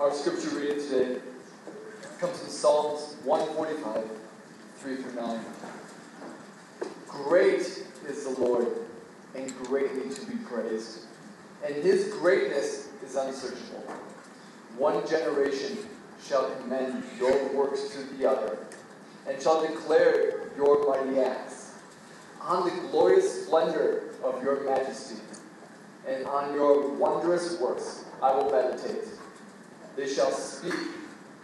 Our scripture reading today comes from Psalms 145, 3 through 9. Great is the Lord, and greatly to be praised, and his greatness is unsearchable. One generation shall commend your works to the other, and shall declare your mighty acts. On the glorious splendor of your majesty, and on your wondrous works I will meditate. They shall speak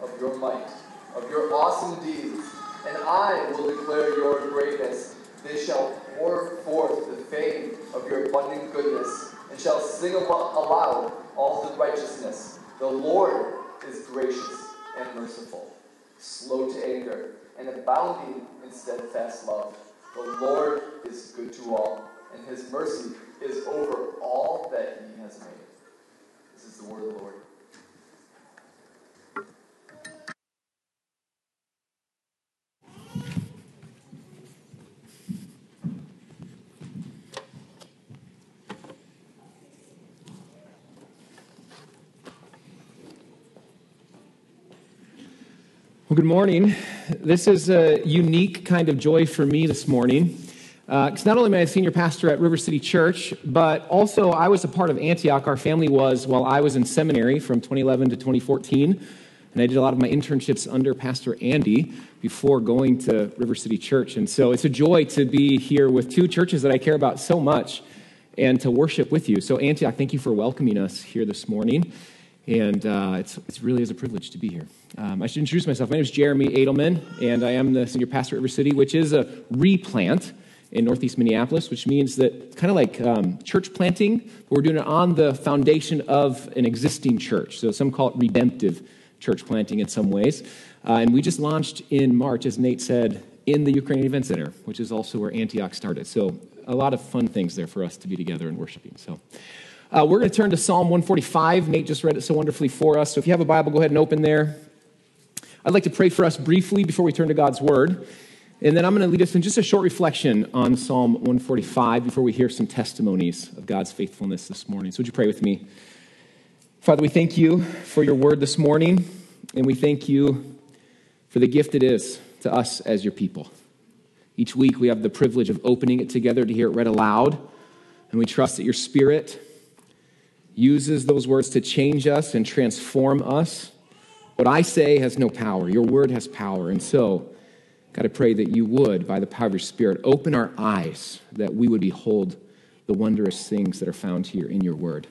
of your might, of your awesome deeds, and I will declare your greatness. They shall pour forth the fame of your abundant goodness, and shall sing aloud all the righteousness. The Lord is gracious and merciful, slow to anger, and abounding in steadfast love. The Lord is good to all, and his mercy is over all that he has made. This is the word of the Lord. Well, good morning. This is a unique kind of joy for me this morning. Because uh, not only am I a senior pastor at River City Church, but also I was a part of Antioch. Our family was while I was in seminary from 2011 to 2014. And I did a lot of my internships under Pastor Andy before going to River City Church. And so it's a joy to be here with two churches that I care about so much and to worship with you. So, Antioch, thank you for welcoming us here this morning. And uh, it's, it's really is a privilege to be here. Um, I should introduce myself. My name is Jeremy Adelman, and I am the senior pastor at River City, which is a replant in northeast Minneapolis, which means that kind of like um, church planting, but we're doing it on the foundation of an existing church. So some call it redemptive church planting in some ways. Uh, and we just launched in March, as Nate said, in the Ukrainian Event Center, which is also where Antioch started. So a lot of fun things there for us to be together and worshiping. So uh, we're going to turn to Psalm 145. Nate just read it so wonderfully for us. So if you have a Bible, go ahead and open there. I'd like to pray for us briefly before we turn to God's Word. And then I'm going to lead us in just a short reflection on Psalm 145 before we hear some testimonies of God's faithfulness this morning. So, would you pray with me? Father, we thank you for your word this morning, and we thank you for the gift it is to us as your people. Each week we have the privilege of opening it together to hear it read aloud, and we trust that your spirit uses those words to change us and transform us what I say has no power. Your word has power. And so, God, I pray that you would, by the power of your Spirit, open our eyes that we would behold the wondrous things that are found here in your word.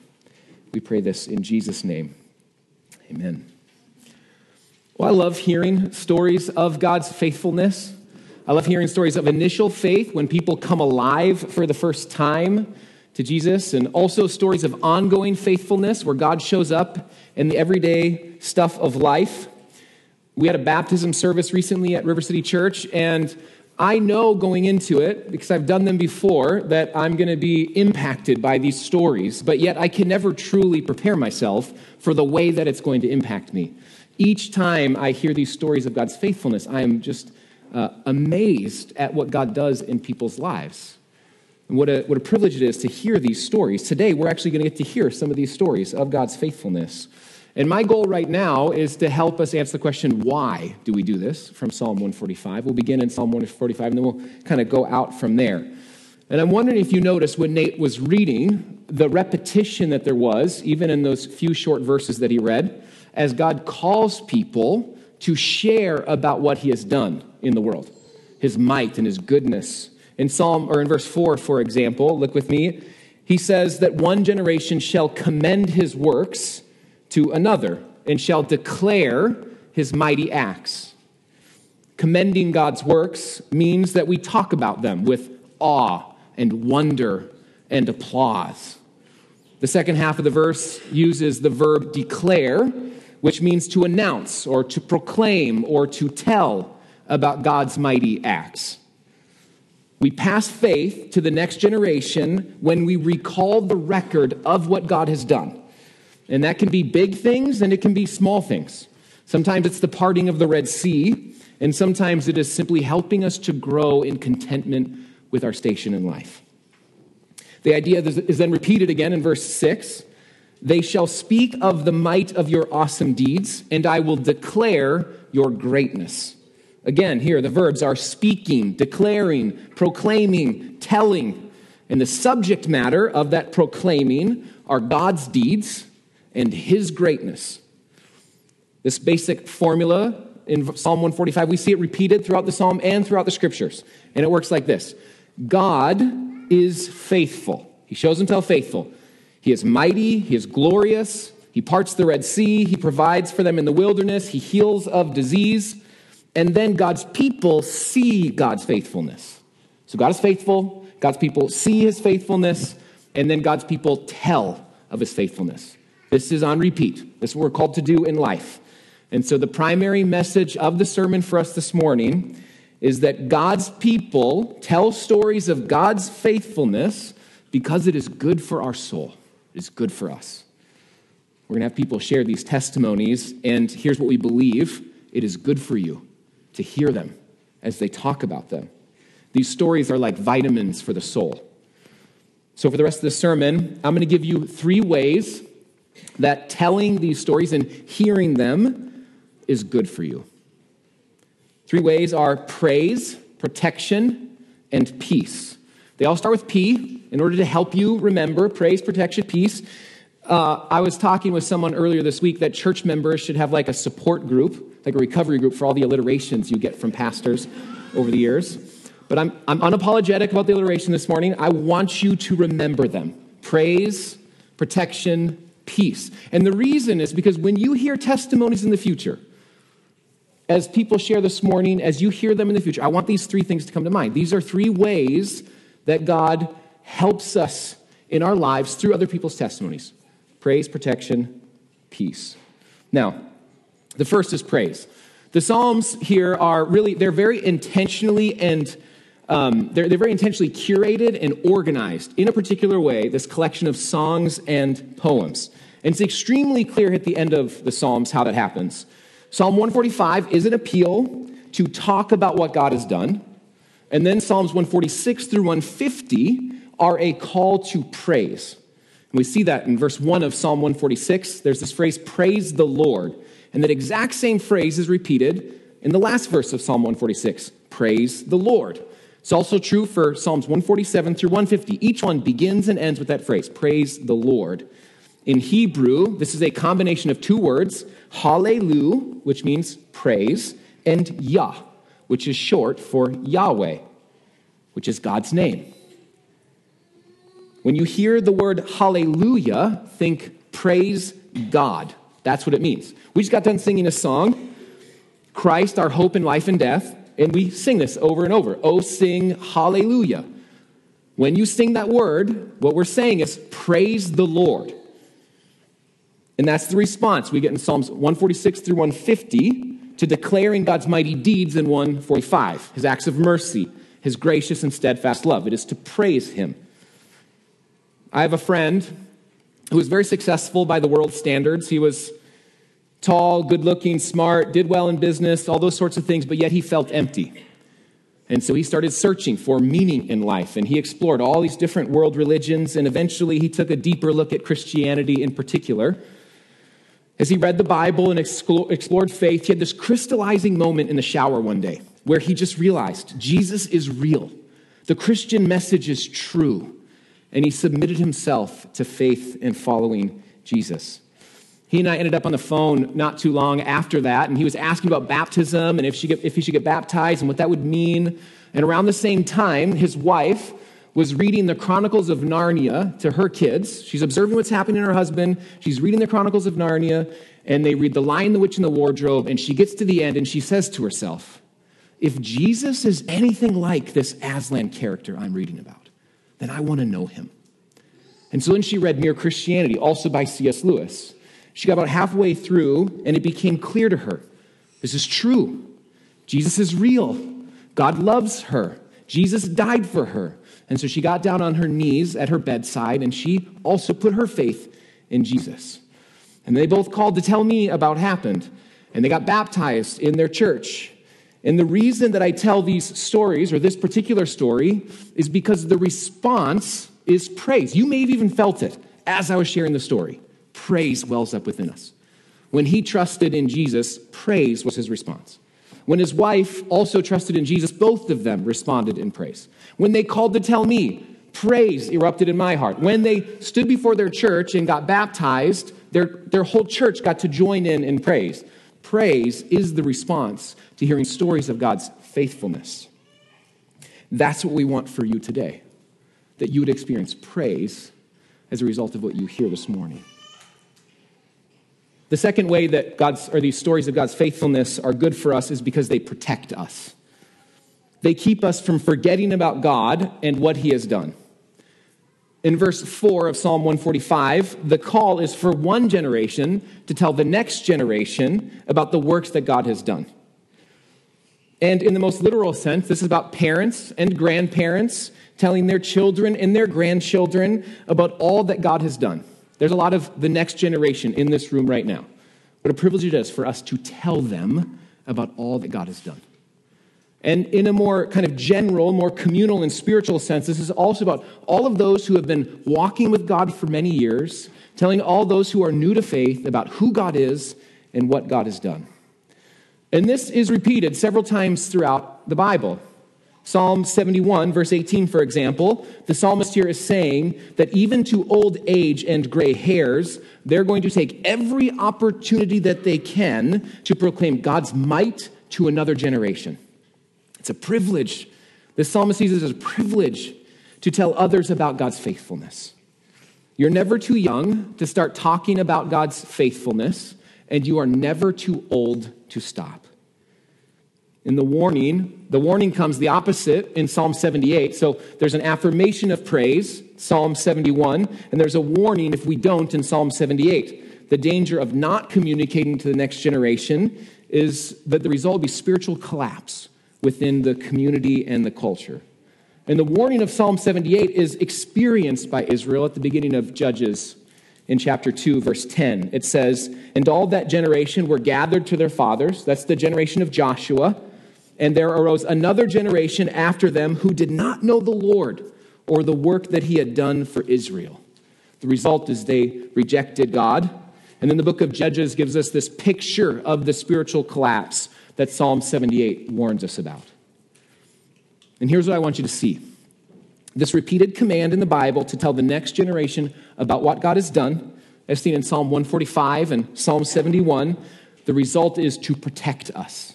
We pray this in Jesus' name. Amen. Well, I love hearing stories of God's faithfulness. I love hearing stories of initial faith when people come alive for the first time to Jesus, and also stories of ongoing faithfulness where God shows up in the everyday stuff of life. We had a baptism service recently at River City Church, and I know going into it, because I've done them before, that I'm going to be impacted by these stories, but yet I can never truly prepare myself for the way that it's going to impact me. Each time I hear these stories of God's faithfulness, I am just uh, amazed at what God does in people's lives. And what a, what a privilege it is to hear these stories. Today, we're actually going to get to hear some of these stories of God's faithfulness. And my goal right now is to help us answer the question, why do we do this from Psalm 145? We'll begin in Psalm 145 and then we'll kind of go out from there. And I'm wondering if you noticed when Nate was reading the repetition that there was, even in those few short verses that he read, as God calls people to share about what he has done in the world, his might and his goodness. In Psalm or in verse 4, for example, look with me, he says that one generation shall commend his works to another and shall declare his mighty acts. Commending God's works means that we talk about them with awe and wonder and applause. The second half of the verse uses the verb declare, which means to announce or to proclaim or to tell about God's mighty acts. We pass faith to the next generation when we recall the record of what God has done. And that can be big things and it can be small things. Sometimes it's the parting of the Red Sea, and sometimes it is simply helping us to grow in contentment with our station in life. The idea is then repeated again in verse 6. They shall speak of the might of your awesome deeds, and I will declare your greatness. Again, here the verbs are speaking, declaring, proclaiming, telling. And the subject matter of that proclaiming are God's deeds and his greatness. This basic formula in Psalm 145, we see it repeated throughout the psalm and throughout the scriptures. And it works like this God is faithful. He shows himself faithful. He is mighty, he is glorious, he parts the Red Sea, he provides for them in the wilderness, he heals of disease. And then God's people see God's faithfulness. So God is faithful, God's people see his faithfulness, and then God's people tell of his faithfulness. This is on repeat. This is what we're called to do in life. And so the primary message of the sermon for us this morning is that God's people tell stories of God's faithfulness because it is good for our soul. It is good for us. We're going to have people share these testimonies, and here's what we believe it is good for you to hear them as they talk about them. These stories are like vitamins for the soul. So, for the rest of the sermon, I'm going to give you three ways that telling these stories and hearing them is good for you. Three ways are praise, protection, and peace. They all start with P in order to help you remember praise, protection, peace. Uh, I was talking with someone earlier this week that church members should have like a support group, like a recovery group for all the alliterations you get from pastors over the years. But I'm, I'm unapologetic about the alliteration this morning. I want you to remember them praise, protection, peace. And the reason is because when you hear testimonies in the future, as people share this morning, as you hear them in the future, I want these three things to come to mind. These are three ways that God helps us in our lives through other people's testimonies praise, protection, peace. Now, the first is praise. The Psalms here are really, they're very intentionally and um, they're, they're very intentionally curated and organized in a particular way, this collection of songs and poems. And it's extremely clear at the end of the Psalms how that happens. Psalm 145 is an appeal to talk about what God has done. And then Psalms 146 through 150 are a call to praise. We see that in verse 1 of Psalm 146. There's this phrase, praise the Lord. And that exact same phrase is repeated in the last verse of Psalm 146, praise the Lord. It's also true for Psalms 147 through 150. Each one begins and ends with that phrase, praise the Lord. In Hebrew, this is a combination of two words, hallelu, which means praise, and yah, which is short for Yahweh, which is God's name. When you hear the word hallelujah, think praise God. That's what it means. We just got done singing a song, Christ, our hope in life and death, and we sing this over and over. Oh, sing hallelujah. When you sing that word, what we're saying is praise the Lord. And that's the response we get in Psalms 146 through 150 to declaring God's mighty deeds in 145, his acts of mercy, his gracious and steadfast love. It is to praise him. I have a friend who was very successful by the world's standards. He was tall, good looking, smart, did well in business, all those sorts of things, but yet he felt empty. And so he started searching for meaning in life, and he explored all these different world religions, and eventually he took a deeper look at Christianity in particular. As he read the Bible and explored faith, he had this crystallizing moment in the shower one day where he just realized Jesus is real. The Christian message is true and he submitted himself to faith and following Jesus. He and I ended up on the phone not too long after that, and he was asking about baptism and if, she get, if he should get baptized and what that would mean. And around the same time, his wife was reading the Chronicles of Narnia to her kids. She's observing what's happening to her husband. She's reading the Chronicles of Narnia, and they read The Lion, the Witch, and the Wardrobe, and she gets to the end and she says to herself, If Jesus is anything like this Aslan character I'm reading about, then I want to know him. And so then she read Mere Christianity, also by C.S. Lewis. She got about halfway through, and it became clear to her this is true. Jesus is real. God loves her. Jesus died for her. And so she got down on her knees at her bedside, and she also put her faith in Jesus. And they both called to tell me about happened. And they got baptized in their church. And the reason that I tell these stories, or this particular story, is because the response is praise. You may have even felt it as I was sharing the story. praise wells up within us. When he trusted in Jesus, praise was his response. When his wife also trusted in Jesus, both of them responded in praise. When they called to tell me, praise erupted in my heart. When they stood before their church and got baptized, their, their whole church got to join in in praise. Praise is the response to hearing stories of God's faithfulness. That's what we want for you today, that you would experience praise as a result of what you hear this morning. The second way that God's, or these stories of God's faithfulness are good for us is because they protect us. They keep us from forgetting about God and what He has done. In verse 4 of Psalm 145, the call is for one generation to tell the next generation about the works that God has done. And in the most literal sense, this is about parents and grandparents telling their children and their grandchildren about all that God has done. There's a lot of the next generation in this room right now. What a privilege it is for us to tell them about all that God has done. And in a more kind of general, more communal and spiritual sense, this is also about all of those who have been walking with God for many years, telling all those who are new to faith about who God is and what God has done. And this is repeated several times throughout the Bible. Psalm 71, verse 18, for example, the psalmist here is saying that even to old age and gray hairs, they're going to take every opportunity that they can to proclaim God's might to another generation. It's a privilege. The psalmist sees it as a privilege to tell others about God's faithfulness. You're never too young to start talking about God's faithfulness, and you are never too old to stop in the warning, the warning comes the opposite in Psalm 78. So there's an affirmation of praise, Psalm 71, and there's a warning if we don't in Psalm 78. The danger of not communicating to the next generation is that the result will be spiritual collapse within the community and the culture. And the warning of Psalm 78 is experienced by Israel at the beginning of Judges in chapter 2, verse 10. It says, And all that generation were gathered to their fathers. That's the generation of Joshua and there arose another generation after them who did not know the Lord or the work that he had done for Israel. The result is they rejected God. And then the book of Judges gives us this picture of the spiritual collapse that Psalm 78 warns us about. And here's what I want you to see this repeated command in the Bible to tell the next generation about what God has done, as seen in Psalm 145 and Psalm 71, the result is to protect us.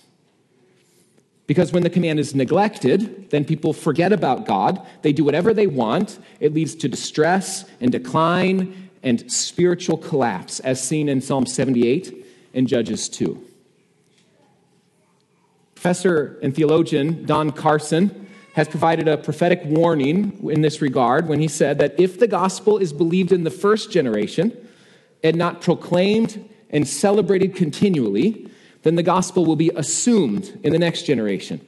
Because when the command is neglected, then people forget about God. They do whatever they want. It leads to distress and decline and spiritual collapse, as seen in Psalm 78 and Judges 2. Professor and theologian Don Carson has provided a prophetic warning in this regard when he said that if the gospel is believed in the first generation and not proclaimed and celebrated continually, then the gospel will be assumed in the next generation.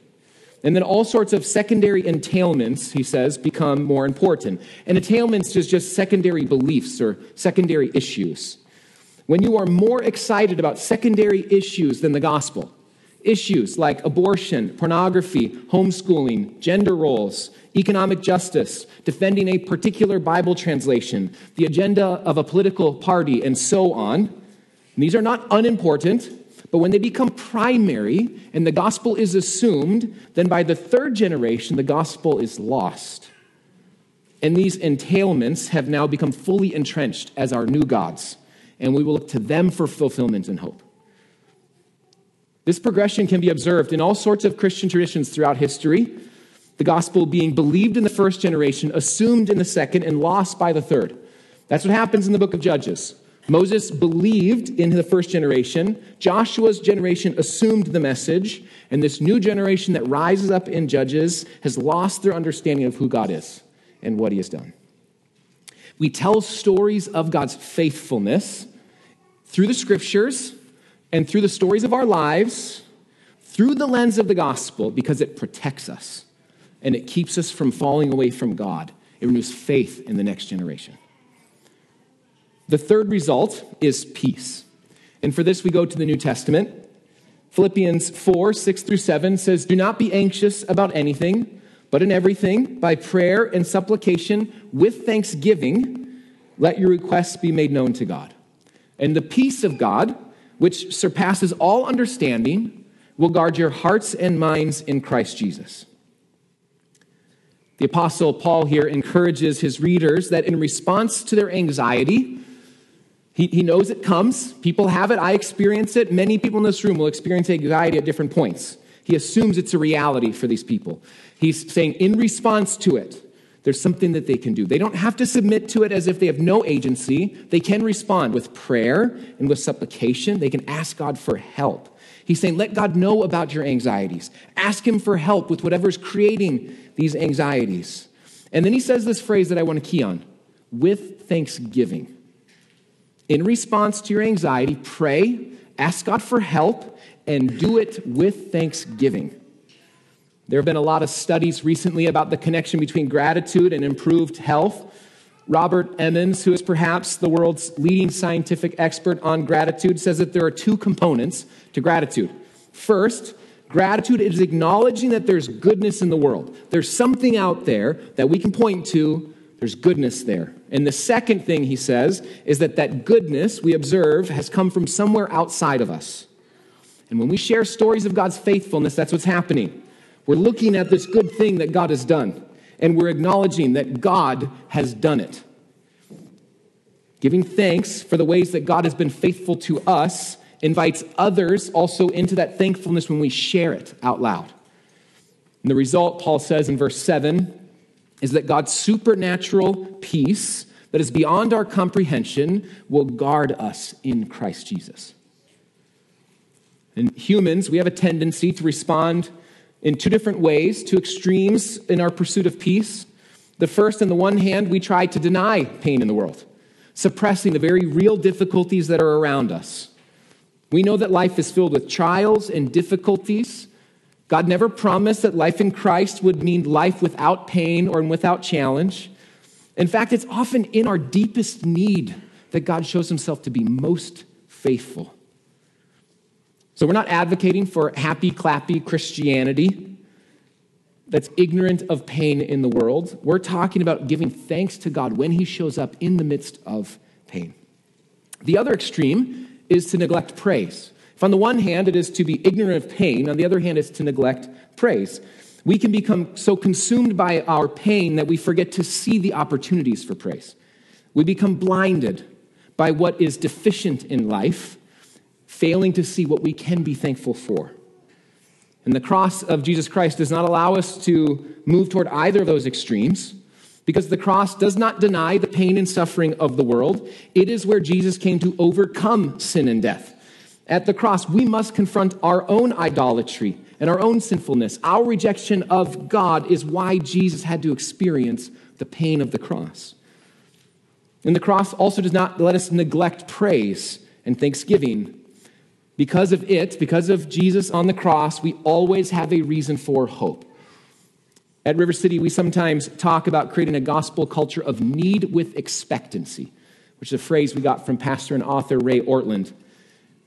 And then all sorts of secondary entailments, he says, become more important. And entailments is just secondary beliefs or secondary issues. When you are more excited about secondary issues than the gospel, issues like abortion, pornography, homeschooling, gender roles, economic justice, defending a particular Bible translation, the agenda of a political party, and so on, these are not unimportant, but when they become primary and the gospel is assumed, then by the third generation, the gospel is lost. And these entailments have now become fully entrenched as our new gods, and we will look to them for fulfillment and hope. This progression can be observed in all sorts of Christian traditions throughout history. The gospel being believed in the first generation, assumed in the second, and lost by the third. That's what happens in the book of Judges. Moses believed in the first generation. Joshua's generation assumed the message. And this new generation that rises up in Judges has lost their understanding of who God is and what he has done. We tell stories of God's faithfulness through the scriptures and through the stories of our lives through the lens of the gospel because it protects us and it keeps us from falling away from God. It renews faith in the next generation. The third result is peace. And for this, we go to the New Testament. Philippians 4 6 through 7 says, Do not be anxious about anything, but in everything, by prayer and supplication, with thanksgiving, let your requests be made known to God. And the peace of God, which surpasses all understanding, will guard your hearts and minds in Christ Jesus. The Apostle Paul here encourages his readers that in response to their anxiety, he, he knows it comes. People have it. I experience it. Many people in this room will experience anxiety at different points. He assumes it's a reality for these people. He's saying, in response to it, there's something that they can do. They don't have to submit to it as if they have no agency. They can respond with prayer and with supplication. They can ask God for help. He's saying, let God know about your anxieties. Ask Him for help with whatever's creating these anxieties. And then he says this phrase that I want to key on with thanksgiving. In response to your anxiety, pray, ask God for help, and do it with thanksgiving. There have been a lot of studies recently about the connection between gratitude and improved health. Robert Emmons, who is perhaps the world's leading scientific expert on gratitude, says that there are two components to gratitude. First, gratitude is acknowledging that there's goodness in the world. There's something out there that we can point to, there's goodness there. And the second thing he says is that that goodness we observe has come from somewhere outside of us. And when we share stories of God's faithfulness, that's what's happening. We're looking at this good thing that God has done, and we're acknowledging that God has done it. Giving thanks for the ways that God has been faithful to us invites others also into that thankfulness when we share it out loud. And the result, Paul says in verse 7, is that God's supernatural peace that is beyond our comprehension will guard us in Christ Jesus. And humans, we have a tendency to respond in two different ways, two extremes in our pursuit of peace. The first, on the one hand, we try to deny pain in the world, suppressing the very real difficulties that are around us. We know that life is filled with trials and difficulties. God never promised that life in Christ would mean life without pain or without challenge. In fact, it's often in our deepest need that God shows himself to be most faithful. So we're not advocating for happy, clappy Christianity that's ignorant of pain in the world. We're talking about giving thanks to God when He shows up in the midst of pain. The other extreme is to neglect praise. If on the one hand it is to be ignorant of pain, on the other hand it's to neglect praise. We can become so consumed by our pain that we forget to see the opportunities for praise. We become blinded by what is deficient in life failing to see what we can be thankful for. And the cross of Jesus Christ does not allow us to move toward either of those extremes because the cross does not deny the pain and suffering of the world. It is where Jesus came to overcome sin and death. At the cross, we must confront our own idolatry and our own sinfulness. Our rejection of God is why Jesus had to experience the pain of the cross. And the cross also does not let us neglect praise and thanksgiving because of it, because of Jesus on the cross, we always have a reason for hope. At River City, we sometimes talk about creating a gospel culture of need with expectancy, which is a phrase we got from pastor and author Ray Ortlund.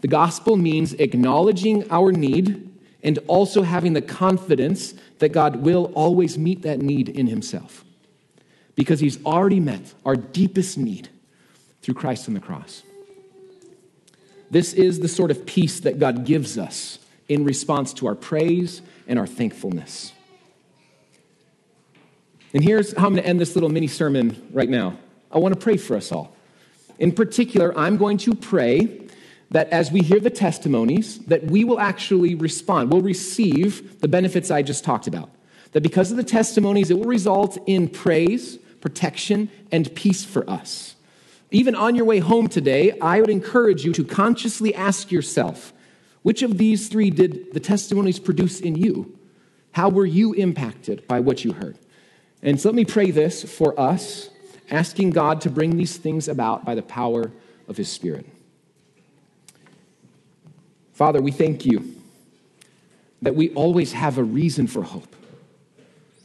The gospel means acknowledging our need and also having the confidence that God will always meet that need in Himself because He's already met our deepest need through Christ on the cross. This is the sort of peace that God gives us in response to our praise and our thankfulness. And here's how I'm going to end this little mini sermon right now. I want to pray for us all. In particular, I'm going to pray that as we hear the testimonies, that we will actually respond. We'll receive the benefits I just talked about. That because of the testimonies, it will result in praise, protection, and peace for us. Even on your way home today, I would encourage you to consciously ask yourself which of these three did the testimonies produce in you? How were you impacted by what you heard? And so let me pray this for us, asking God to bring these things about by the power of His Spirit. Father, we thank you that we always have a reason for hope.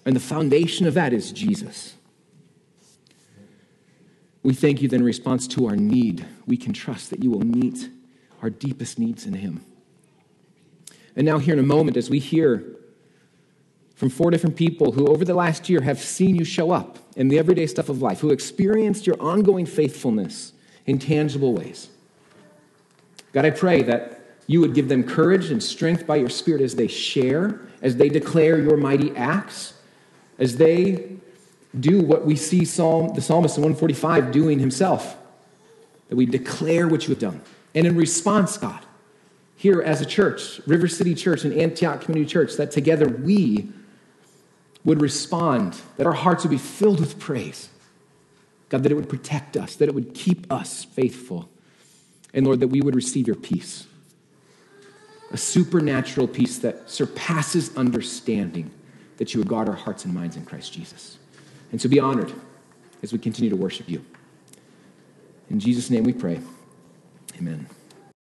And the foundation of that is Jesus. We thank you that in response to our need, we can trust that you will meet our deepest needs in Him. And now, here in a moment, as we hear from four different people who over the last year have seen you show up in the everyday stuff of life, who experienced your ongoing faithfulness in tangible ways, God, I pray that you would give them courage and strength by your Spirit as they share, as they declare your mighty acts, as they do what we see Psalm, the psalmist in 145 doing himself, that we declare what you have done. And in response, God, here as a church, River City Church and Antioch Community Church, that together we would respond, that our hearts would be filled with praise. God, that it would protect us, that it would keep us faithful. And Lord, that we would receive your peace, a supernatural peace that surpasses understanding, that you would guard our hearts and minds in Christ Jesus. And so be honored as we continue to worship you. In Jesus' name we pray. Amen.